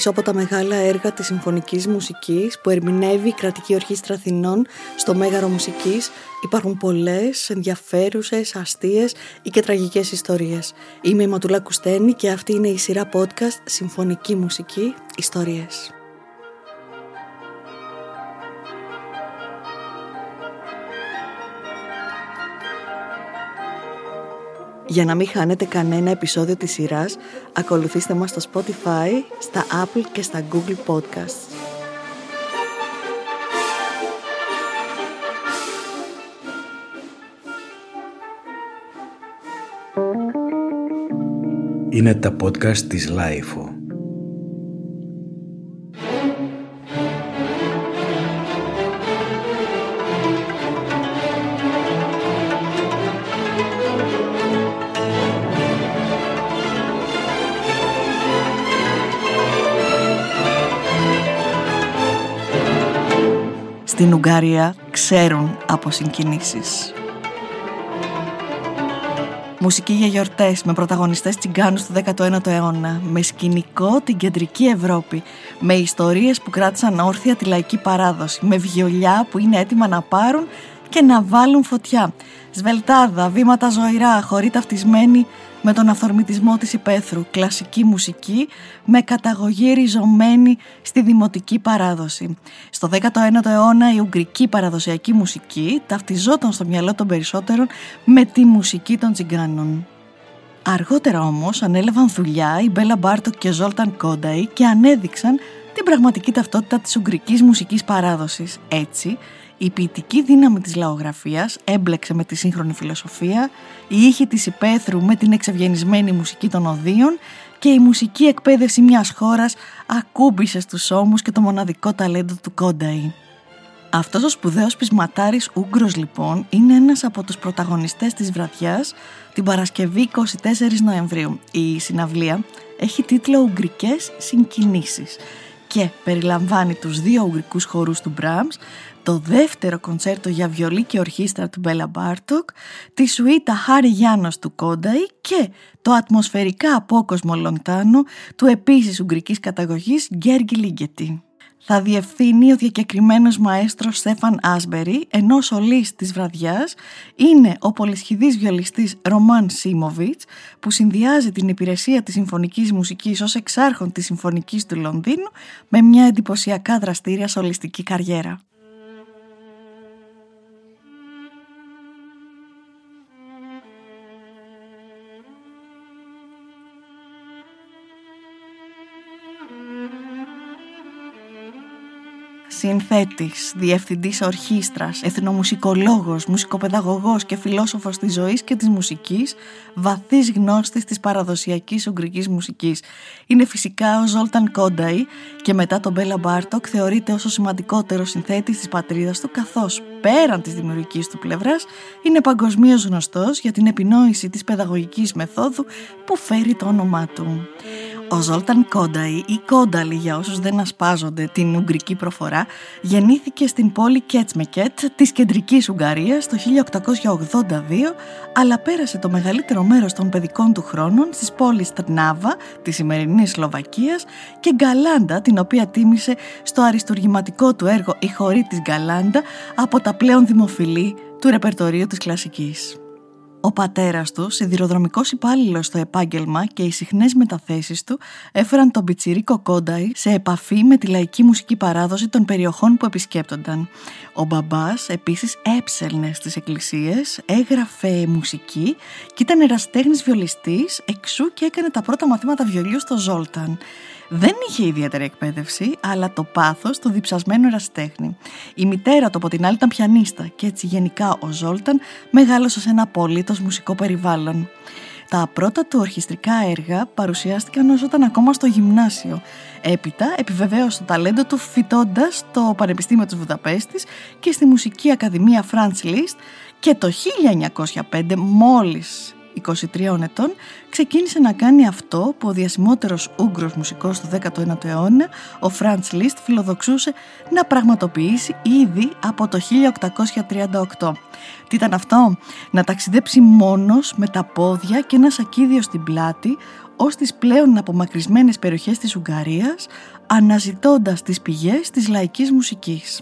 Πίσω από τα μεγάλα έργα της συμφωνικής μουσικής που ερμηνεύει η Κρατική Ορχήστρα Αθηνών στο Μέγαρο Μουσικής υπάρχουν πολλές ενδιαφέρουσες, αστείες ή και τραγικές ιστορίες. Είμαι η Ματουλά Κουστένη και αυτή είναι η σειρά podcast Συμφωνική Μουσική Ιστορίες. Για να μην χάνετε κανένα επεισόδιο της σειράς, ακολουθήστε μας στο Spotify, στα Apple και στα Google Podcasts. Είναι τα podcast της Lifeo. Στην Ουγγαρία ξέρουν από συγκινήσεις. Μουσική για γιορτές με πρωταγωνιστές τσιγκάνους του 19ου αιώνα, με σκηνικό την κεντρική Ευρώπη, με ιστορίες που κράτησαν όρθια τη λαϊκή παράδοση, με βιολιά που είναι έτοιμα να πάρουν και να βάλουν φωτιά. Σβελτάδα, βήματα ζωηρά, χωρί ταυτισμένη με τον αυθορμητισμό της υπαίθρου, κλασική μουσική με καταγωγή ριζωμένη στη δημοτική παράδοση. Στο 19ο αιώνα η ουγγρική παραδοσιακή μουσική ταυτιζόταν στο μυαλό των περισσότερων με τη μουσική των τσιγκάνων. Αργότερα όμως ανέλαβαν δουλειά οι Μπέλα Μπάρτοκ και ο Ζόλταν Κόνταϊ και ανέδειξαν την πραγματική ταυτότητα της ουγγρικής μουσικής παράδοσης. Έτσι, η ποιητική δύναμη της λαογραφίας έμπλεξε με τη σύγχρονη φιλοσοφία, οι ήχοι της υπαίθρου με την εξευγενισμένη μουσική των ωδείων και η μουσική εκπαίδευση μιας χώρας ακούμπησε στους ώμους και το μοναδικό ταλέντο του Κόνταϊ. Αυτός ο σπουδαίος πεισματάρης Ούγκρος λοιπόν είναι ένας από τους πρωταγωνιστές της βραδιάς την Παρασκευή 24 Νοεμβρίου. Η συναυλία έχει τίτλο «Ουγγρικές συγκινήσεις» και περιλαμβάνει τους δύο ουγγρικούς χορούς του Μπράμς, το δεύτερο κονσέρτο για βιολί και ορχήστρα του Μπέλα Μπάρτοκ, τη σουίτα Χάρη Γιάννος του Κόνταϊ και το ατμοσφαιρικά απόκοσμο Λοντάνο του επίσης ουγγρικής καταγωγής Γκέργι Λίγκετη. Θα διευθύνει ο διακεκριμένος μαέστρος Στέφαν Άσμπερι, ενώ ο σολής της βραδιάς είναι ο πολυσχηδής βιολιστής Ρωμάν Σίμοβιτς, που συνδυάζει την υπηρεσία της συμφωνικής μουσικής ως εξάρχον της συμφωνικής του Λονδίνου με μια εντυπωσιακά δραστήρια σολιστική καριέρα. Συνθέτης, διευθυντής ορχήστρας, εθνομουσικολόγος, μουσικοπαιδαγωγός και φιλόσοφος της ζωής και της μουσικής, βαθύς γνώστης της παραδοσιακής ουγγρικής μουσικής. Είναι φυσικά ο Ζόλταν Κόνταϊ και μετά τον Μπέλα Μπάρτοκ θεωρείται ως ο σημαντικότερος συνθέτης της πατρίδας του καθώς πέραν της δημιουργικής του πλευράς είναι παγκοσμίως γνωστός για την επινόηση της παιδαγωγικής μεθόδου που φέρει το όνομά του. Ο Ζόλταν Κόνταϊ ή Κόνταλι για όσους δεν ασπάζονται την ουγγρική προφορά γεννήθηκε στην πόλη Κέτσμεκετ της κεντρικής Ουγγαρίας το 1882 αλλά πέρασε το μεγαλύτερο μέρος των παιδικών του χρόνων στις πόλεις Τρνάβα της σημερινής Σλοβακίας και Γκαλάντα την οποία τίμησε στο αριστουργηματικό του έργο «Η χωρή της Γκαλάντα» από τα πλέον δημοφιλή του ρεπερτορίου της κλασικής. Ο πατέρας του, σιδηροδρομικός υπάλληλος στο επάγγελμα και οι συχνές μεταθέσεις του έφεραν τον πιτσιρίκο Κόνταϊ σε επαφή με τη λαϊκή μουσική παράδοση των περιοχών που επισκέπτονταν. Ο μπαμπάς επίσης έψελνε στις εκκλησίες, έγραφε μουσική και ήταν εραστέχνης βιολιστής, εξού και έκανε τα πρώτα μαθήματα βιολίου στο Ζόλταν. Δεν είχε ιδιαίτερη εκπαίδευση, αλλά το πάθος το διψασμένο εραστέχνη. Η μητέρα του από την άλλη ήταν πιανίστα και έτσι γενικά ο Ζόλταν μεγάλωσε σε ένα απολύτως μουσικό περιβάλλον. Τα πρώτα του ορχιστρικά έργα παρουσιάστηκαν όσο ήταν ακόμα στο γυμνάσιο. Έπειτα επιβεβαίωσε το ταλέντο του φοιτώντας στο Πανεπιστήμιο της Βουδαπέστης και στη Μουσική Ακαδημία Franz Liszt και το 1905 μόλις 23 ετών ξεκίνησε να κάνει αυτό που ο διασημότερος Ούγγρος μουσικός του 19ου αιώνα, ο Φραντς Λίστ, φιλοδοξούσε να πραγματοποιήσει ήδη από το 1838. Τι ήταν αυτό; Να ταξιδέψει μόνος με τα πόδια και ένα σακίδιο στην πλάτη ως τις πλέον απομακρυσμένες περιοχές της Ουγγαρίας αναζητώντας τις πηγές της λαϊκής μουσικής.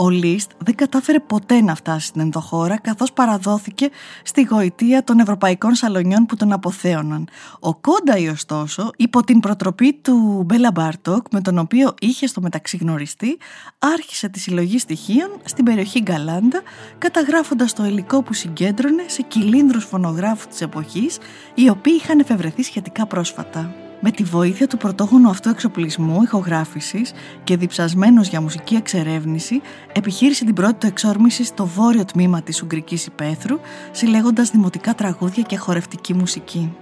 Ο Λίστ δεν κατάφερε ποτέ να φτάσει στην ενδοχώρα καθώς παραδόθηκε στη γοητεία των ευρωπαϊκών σαλονιών που τον αποθέωναν. Ο Κόνταϊ ωστόσο υπό την προτροπή του Μπέλα Μπάρτοκ με τον οποίο είχε στο μεταξύ γνωριστεί άρχισε τη συλλογή στοιχείων στην περιοχή Γκαλάντα καταγράφοντας το υλικό που συγκέντρωνε σε κυλίνδρους φωνογράφου της εποχής οι οποίοι είχαν εφευρεθεί σχετικά πρόσφατα. Με τη βοήθεια του πρωτόγονου αυτού εξοπλισμού ηχογράφησης και διψασμένος για μουσική εξερεύνηση, επιχείρησε την πρώτη του εξόρμηση στο βόρειο τμήμα της Ουγγρικής Υπαίθρου, συλλέγοντας δημοτικά τραγούδια και χορευτική μουσική.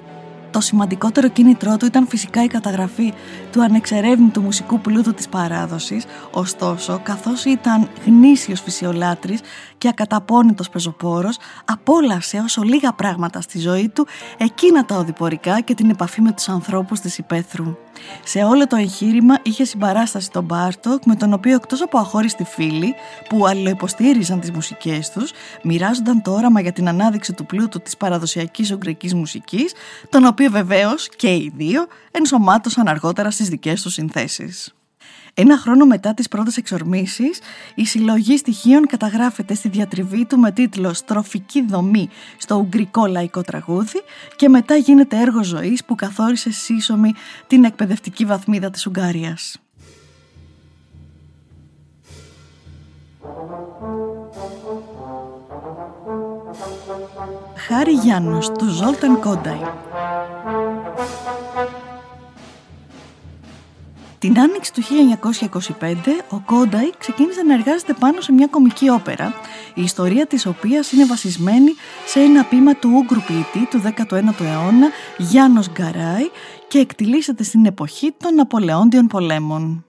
Το σημαντικότερο κίνητρό του ήταν φυσικά η καταγραφή του ανεξερεύνητου μουσικού πλούτου της παράδοσης, ωστόσο, καθώς ήταν γνήσιος φυσιολάτρης και ακαταπώνητος πεζοπόρος, απόλαυσε όσο λίγα πράγματα στη ζωή του εκείνα τα οδηπορικά και την επαφή με τους ανθρώπους της υπαίθρου. Σε όλο το εγχείρημα είχε συμπαράσταση τον Μπάρτοκ με τον οποίο εκτός από αχώριστοι φίλοι που αλληλοϊποστήριζαν τις μουσικές τους μοιράζονταν το όραμα για την ανάδειξη του πλούτου της παραδοσιακής ουγγρικής μουσικής τον οποίο βεβαίως και οι δύο ενσωμάτωσαν αργότερα στις δικές τους συνθέσεις. Ένα χρόνο μετά τις πρώτες εξορμήσεις, η συλλογή στοιχείων καταγράφεται στη διατριβή του με τίτλο «Στροφική δομή» στο Ουγγρικό Λαϊκό Τραγούδι και μετά γίνεται έργο ζωής που καθόρισε σύσσωμη την εκπαιδευτική βαθμίδα της Ουγγαρίας. Χάρη Γιάννος του Ζόλταν Κόνταϊ Την άνοιξη του 1925, ο Κόνταϊ ξεκίνησε να εργάζεται πάνω σε μια κομική όπερα, η ιστορία της οποίας είναι βασισμένη σε ένα πείμα του Ούγκρου ποιητή του 19ου αιώνα, Γιάννος Γκαράι, και εκτιλήσεται στην εποχή των Ναπολεόντιων πολέμων.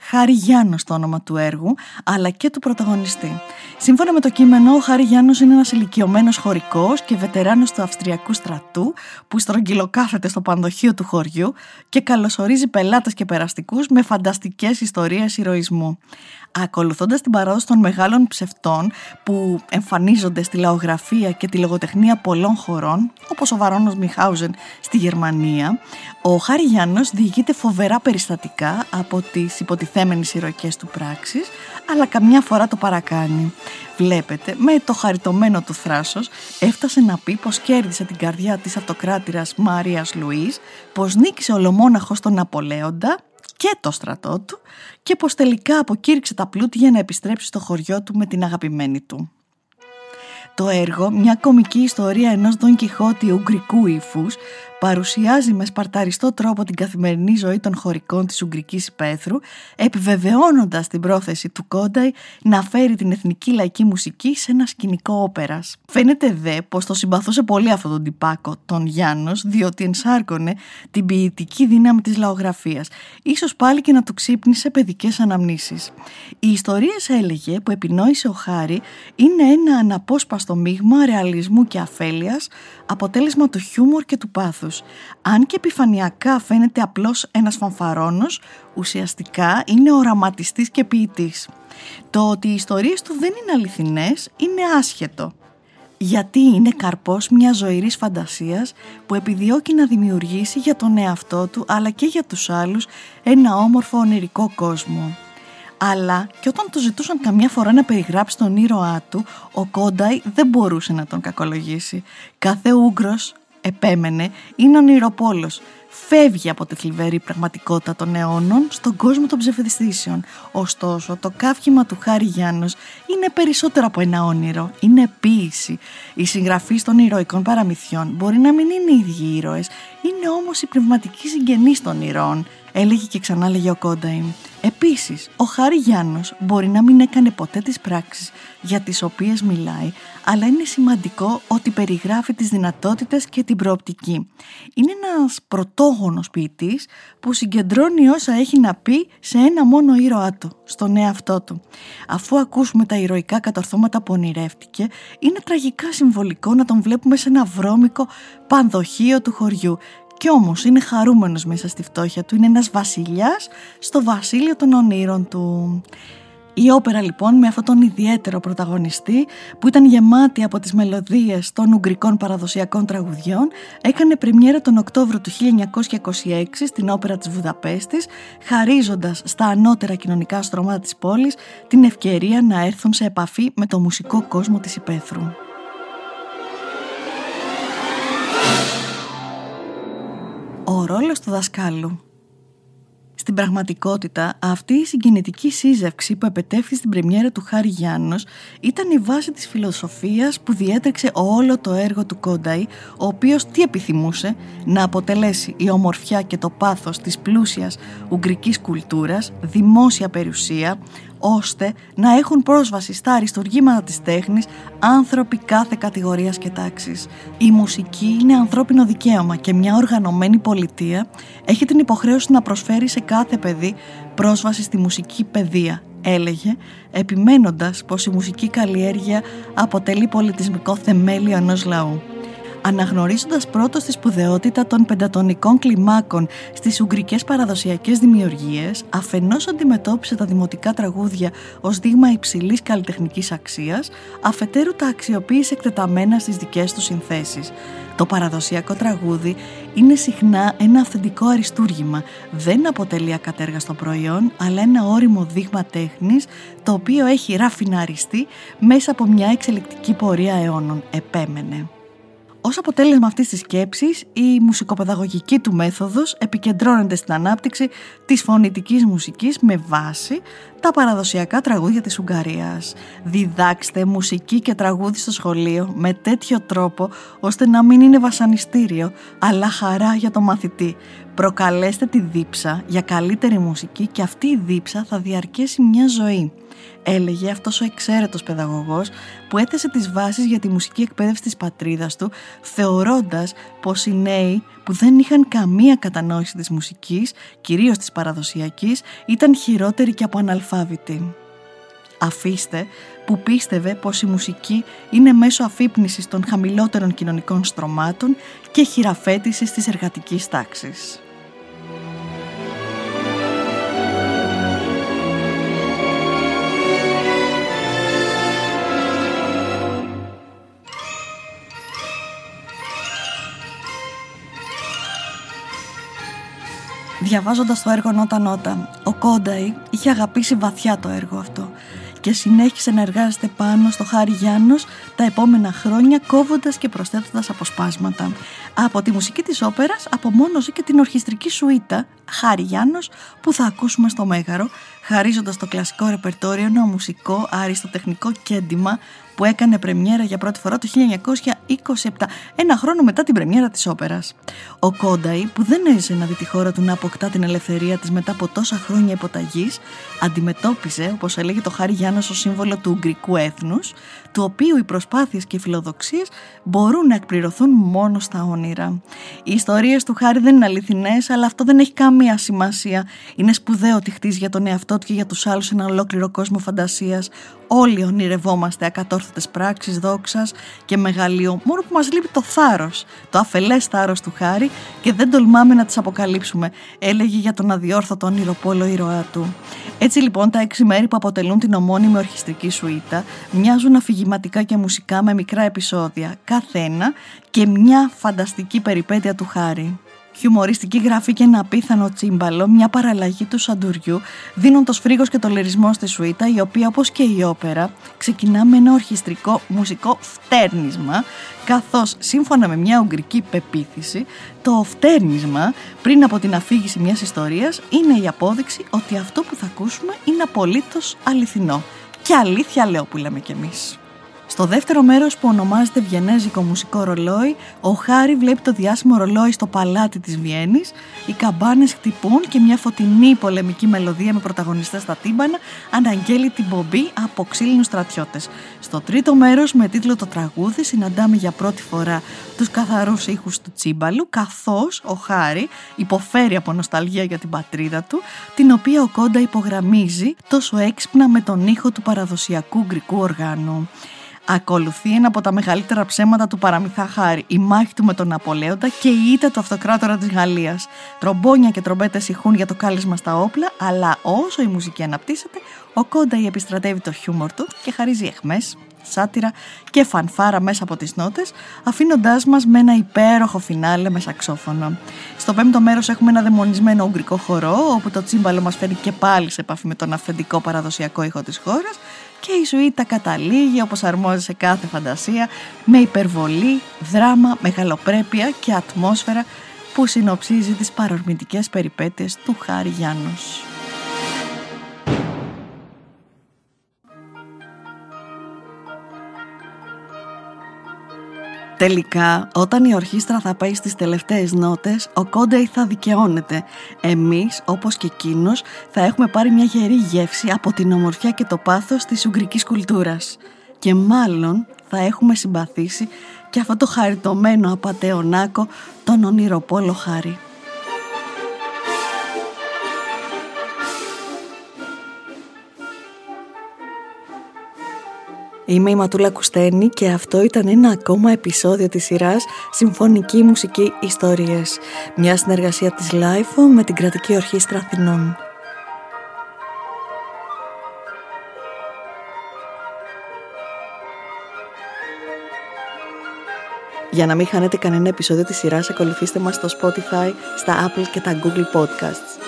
Χάρη Γιάννος το όνομα του έργου, αλλά και του πρωταγωνιστή. Σύμφωνα με το κείμενο, ο Χάρη Γιάννος είναι ένας ηλικιωμένος χωρικός και βετεράνος του Αυστριακού στρατού που στρογγυλοκάθεται στο πανδοχείο του χωριού και καλωσορίζει πελάτες και περαστικούς με φανταστικές ιστορίες ηρωισμού. Ακολουθώντας την παράδοση των μεγάλων ψευτών που εμφανίζονται στη λαογραφία και τη λογοτεχνία πολλών χωρών, όπως ο Βαρόνος Μιχάουζεν στη Γερμανία, ο Χάρη Γιάννος διηγείται φοβερά περιστατικά από τις υποτιθέμενες ηρωικές του πράξεις, αλλά καμιά φορά το παρακάνει. Βλέπετε, με το χαριτωμένο του θράσος έφτασε να πει πως κέρδισε την καρδιά της αυτοκράτηρας Μαρίας Λουίς, πως νίκησε ολομόναχος τον Ναπολέοντα και το στρατό του και πως τελικά αποκήρυξε τα πλούτη για να επιστρέψει στο χωριό του με την αγαπημένη του. Το έργο, μια κομική ιστορία ενός Δον Κιχώτη ουγγρικού ύφους, παρουσιάζει με σπαρταριστό τρόπο την καθημερινή ζωή των χωρικών της Ουγγρικής Υπαίθρου, επιβεβαιώνοντας την πρόθεση του Κόνταϊ να φέρει την εθνική λαϊκή μουσική σε ένα σκηνικό όπερας. Φαίνεται δε πως το συμπαθούσε πολύ αυτόν τον τυπάκο, τον Γιάννος, διότι ενσάρκωνε την ποιητική δύναμη της λαογραφίας, ίσως πάλι και να του ξύπνησε παιδικές αναμνήσεις. Οι ιστορίες έλεγε που επινόησε ο Χάρη είναι ένα αναπόσπαστο μείγμα ρεαλισμού και αφέλειας, αποτέλεσμα του χιούμορ και του πάθους. Αν και επιφανειακά φαίνεται απλώς ένας φανφαρόνος, ουσιαστικά είναι οραματιστής και ποιητής. Το ότι οι ιστορίες του δεν είναι αληθινές είναι άσχετο. Γιατί είναι καρπός μιας ζωηρής φαντασίας που επιδιώκει να δημιουργήσει για τον εαυτό του αλλά και για τους άλλους ένα όμορφο ονειρικό κόσμο. Αλλά και όταν του ζητούσαν καμιά φορά να περιγράψει τον ήρωά του, ο Κόνταϊ δεν μπορούσε να τον κακολογήσει. Κάθε Ούγκρος, επέμενε, είναι ονειροπόλος. Φεύγει από τη θλιβερή πραγματικότητα των αιώνων στον κόσμο των ψευδιστήσεων. Ωστόσο, το καύχημα του Χάρη Γιάννος είναι περισσότερο από ένα όνειρο. Είναι ποίηση. Οι συγγραφείς των ηρωικών παραμυθιών μπορεί να μην είναι οι ίδιοι ήρωες. Είναι όμως οι πνευματικοί συγγενείς των ηρώων. Έλεγε και ξανά λέγε ο Κόνταϊμ. Επίσης, ο Χάρη Γιάννος μπορεί να μην έκανε ποτέ τις πράξεις για τις οποίες μιλάει, αλλά είναι σημαντικό ότι περιγράφει τις δυνατότητες και την προοπτική. Είναι ένας πρωτόγονος ποιητής που συγκεντρώνει όσα έχει να πει σε ένα μόνο ήρωά του, στον εαυτό του. Αφού ακούσουμε τα ηρωικά κατορθώματα που ονειρεύτηκε, είναι τραγικά συμβολικό να τον βλέπουμε σε ένα βρώμικο πανδοχείο του χωριού κι όμως είναι χαρούμενος μέσα στη φτώχεια του, είναι ένας βασιλιάς στο βασίλειο των ονείρων του. Η όπερα λοιπόν με αυτόν τον ιδιαίτερο πρωταγωνιστή που ήταν γεμάτη από τις μελωδίες των ουγγρικών παραδοσιακών τραγουδιών έκανε πρεμιέρα τον Οκτώβριο του 1926 στην όπερα της Βουδαπέστης χαρίζοντας στα ανώτερα κοινωνικά στρώματα της πόλης την ευκαιρία να έρθουν σε επαφή με το μουσικό κόσμο της υπαίθρου. Ο ρόλος του δασκάλου. Στην πραγματικότητα, αυτή η συγκινητική σύζευξη που επετέφθη στην πρεμιέρα του Χάρη Γιάννος ήταν η βάση της φιλοσοφίας που διέτρεξε όλο το έργο του Κόνταϊ, ο οποίος τι επιθυμούσε; Να αποτελέσει η ομορφιά και το πάθος της πλούσιας ουγγρικής κουλτούρας, δημόσια περιουσία, ώστε να έχουν πρόσβαση στα αριστουργήματα της τέχνης άνθρωποι κάθε κατηγορίας και τάξης. Η μουσική είναι ανθρώπινο δικαίωμα και μια οργανωμένη πολιτεία έχει την υποχρέωση να προσφέρει σε κάθε παιδί πρόσβαση στη μουσική παιδεία, έλεγε, επιμένοντας πως η μουσική καλλιέργεια αποτελεί πολιτισμικό θεμέλιο ενός λαού αναγνωρίζοντας πρώτος τη σπουδαιότητα των πεντατονικών κλιμάκων στις ουγγρικές παραδοσιακές δημιουργίες, αφενός αντιμετώπισε τα δημοτικά τραγούδια ως δείγμα υψηλής καλλιτεχνικής αξίας, αφετέρου τα αξιοποίησε εκτεταμένα στις δικές του συνθέσεις. Το παραδοσιακό τραγούδι είναι συχνά ένα αυθεντικό αριστούργημα. Δεν αποτελεί ακατέργαστο προϊόν, αλλά ένα όριμο δείγμα τέχνης, το οποίο έχει ραφιναριστεί μέσα από μια εξελικτική πορεία αιώνων, επέμενε. Ως αποτέλεσμα αυτής της σκέψης, η μουσικοπαιδαγωγική του μέθοδος επικεντρώνεται στην ανάπτυξη της φωνητικής μουσικής με βάση τα παραδοσιακά τραγούδια της Ουγγαρίας. Διδάξτε μουσική και τραγούδι στο σχολείο με τέτοιο τρόπο ώστε να μην είναι βασανιστήριο, αλλά χαρά για το μαθητή. Προκαλέστε τη δίψα για καλύτερη μουσική και αυτή η δίψα θα διαρκέσει μια ζωή έλεγε αυτός ο εξαίρετος παιδαγωγός που έθεσε τις βάσεις για τη μουσική εκπαίδευση της πατρίδας του θεωρώντας πως οι νέοι που δεν είχαν καμία κατανόηση της μουσικής, κυρίως της παραδοσιακής, ήταν χειρότεροι και από αναλφάβητοι. Αφήστε που πίστευε πως η μουσική είναι μέσω αφύπνισης των χαμηλότερων κοινωνικών στρωμάτων και χειραφέτησης της εργατικής τάξης. Διαβάζοντας το έργο Νότα Νότα, ο Κόνταϊ είχε αγαπήσει βαθιά το έργο αυτό και συνέχισε να εργάζεται πάνω στο Χάρη Γιάννος τα επόμενα χρόνια κόβοντας και προσθέτοντας αποσπάσματα. Από τη μουσική της όπερας απομόνωσε και την ορχιστρική σουίτα Χάρη Γιάννος που θα ακούσουμε στο Μέγαρο χαρίζοντας το κλασικό ρεπερτόριο ένα μουσικό αριστοτεχνικό κέντημα που έκανε πρεμιέρα για πρώτη φορά το 1927, ένα χρόνο μετά την πρεμιέρα της όπερας. Ο Κόνταϊ, που δεν έζησε να δει τη χώρα του να αποκτά την ελευθερία της μετά από τόσα χρόνια υποταγής, αντιμετώπιζε, όπως έλεγε το Χάρη Γιάννος, ως σύμβολο του Ουγγρικού έθνους, του οποίου οι προσπάθειες και οι φιλοδοξίες μπορούν να εκπληρωθούν μόνο στα όνειρα. Οι ιστορίες του Χάρη δεν είναι αληθινές, αλλά αυτό δεν έχει καμία σημασία. Είναι σπουδαίο ότι χτίζει για τον εαυτό του και για τους άλλους ένα ολόκληρο κόσμο φαντασίας. Όλοι ονειρευόμαστε ακατόρθωτες πράξεις δόξας και μεγαλείο, μόνο που μας λείπει το θάρρος, το αφελές θάρρος του Χάρη και δεν τολμάμε να τις αποκαλύψουμε, έλεγε για τον αδιόρθωτο ονειροπόλο ήρωά του. Έτσι λοιπόν τα έξι μέρη που αποτελούν την ομώνυμη ορχιστρική σουίτα μοιάζουν αφηγηματικά και μουσικά με μικρά επεισόδια, καθένα και μια φανταστική περιπέτεια του Χάρη χιουμοριστική γραφή και ένα απίθανο τσίμπαλο, μια παραλλαγή του σαντουριού, δίνουν το σφρίγος και το λερισμό στη σουίτα, η οποία όπως και η όπερα ξεκινά με ένα ορχιστρικό μουσικό φτέρνισμα, καθώς σύμφωνα με μια ουγγρική πεποίθηση, το φτέρνισμα πριν από την αφήγηση μιας ιστορίας είναι η απόδειξη ότι αυτό που θα ακούσουμε είναι απολύτως αληθινό. Και αλήθεια λέω που λέμε κι εμείς. Στο δεύτερο μέρος που ονομάζεται Βιενέζικο Μουσικό Ρολόι, ο Χάρη βλέπει το διάσημο ρολόι στο παλάτι της Βιέννης, οι καμπάνες χτυπούν και μια φωτεινή πολεμική μελωδία με πρωταγωνιστές στα τύμπανα αναγγέλει την πομπή από ξύλινους στρατιώτες. Στο τρίτο μέρος με τίτλο το τραγούδι συναντάμε για πρώτη φορά τους καθαρούς ήχους του τσίμπαλου, καθώς ο Χάρη υποφέρει από νοσταλγία για την πατρίδα του, την οποία ο Κόντα υπογραμμίζει τόσο έξυπνα με τον ήχο του παραδοσιακού γκρικού οργάνου. Ακολουθεί ένα από τα μεγαλύτερα ψέματα του παραμυθά Χάρη, η μάχη του με τον Ναπολέοντα και η ήττα του αυτοκράτορα της Γαλλίας. Τρομπόνια και τρομπέτες ηχούν για το κάλεσμα στα όπλα, αλλά όσο η μουσική αναπτύσσεται, ο Κόντα επιστρατεύει το χιούμορ του και χαρίζει εχμές, σάτυρα και φανφάρα μέσα από τις νότες, αφήνοντάς μας με ένα υπέροχο φινάλε με σαξόφωνο. Στο πέμπτο μέρος έχουμε ένα δαιμονισμένο ουγγρικό χορό, όπου το τσίμπαλο μας φέρνει και πάλι σε επαφή με τον αυθεντικό παραδοσιακό ήχο της χώρας και η σουίτα καταλήγει όπως αρμόζει σε κάθε φαντασία με υπερβολή, δράμα, μεγαλοπρέπεια και ατμόσφαιρα που συνοψίζει τις παρορμητικές περιπέτειες του Χάρη Γιάννους. Τελικά, όταν η ορχήστρα θα πάει στις τελευταίες νότες, ο Κόντεϊ θα δικαιώνεται. Εμείς, όπως και εκείνος, θα έχουμε πάρει μια γερή γεύση από την ομορφιά και το πάθος της ουγγρικής κουλτούρας. Και μάλλον θα έχουμε συμπαθήσει και αυτό το χαριτωμένο απατεωνάκο, τον ονειροπόλο χάρη. Είμαι η Ματούλα Κουστένη και αυτό ήταν ένα ακόμα επεισόδιο της σειράς Συμφωνική Μουσική Ιστορίες, μια συνεργασία της LIFO με την Κρατική Ορχήστρα Αθηνών. Για να μην χάνετε κανένα επεισόδιο της σειράς, ακολουθήστε μας στο Spotify, στα Apple και τα Google Podcasts.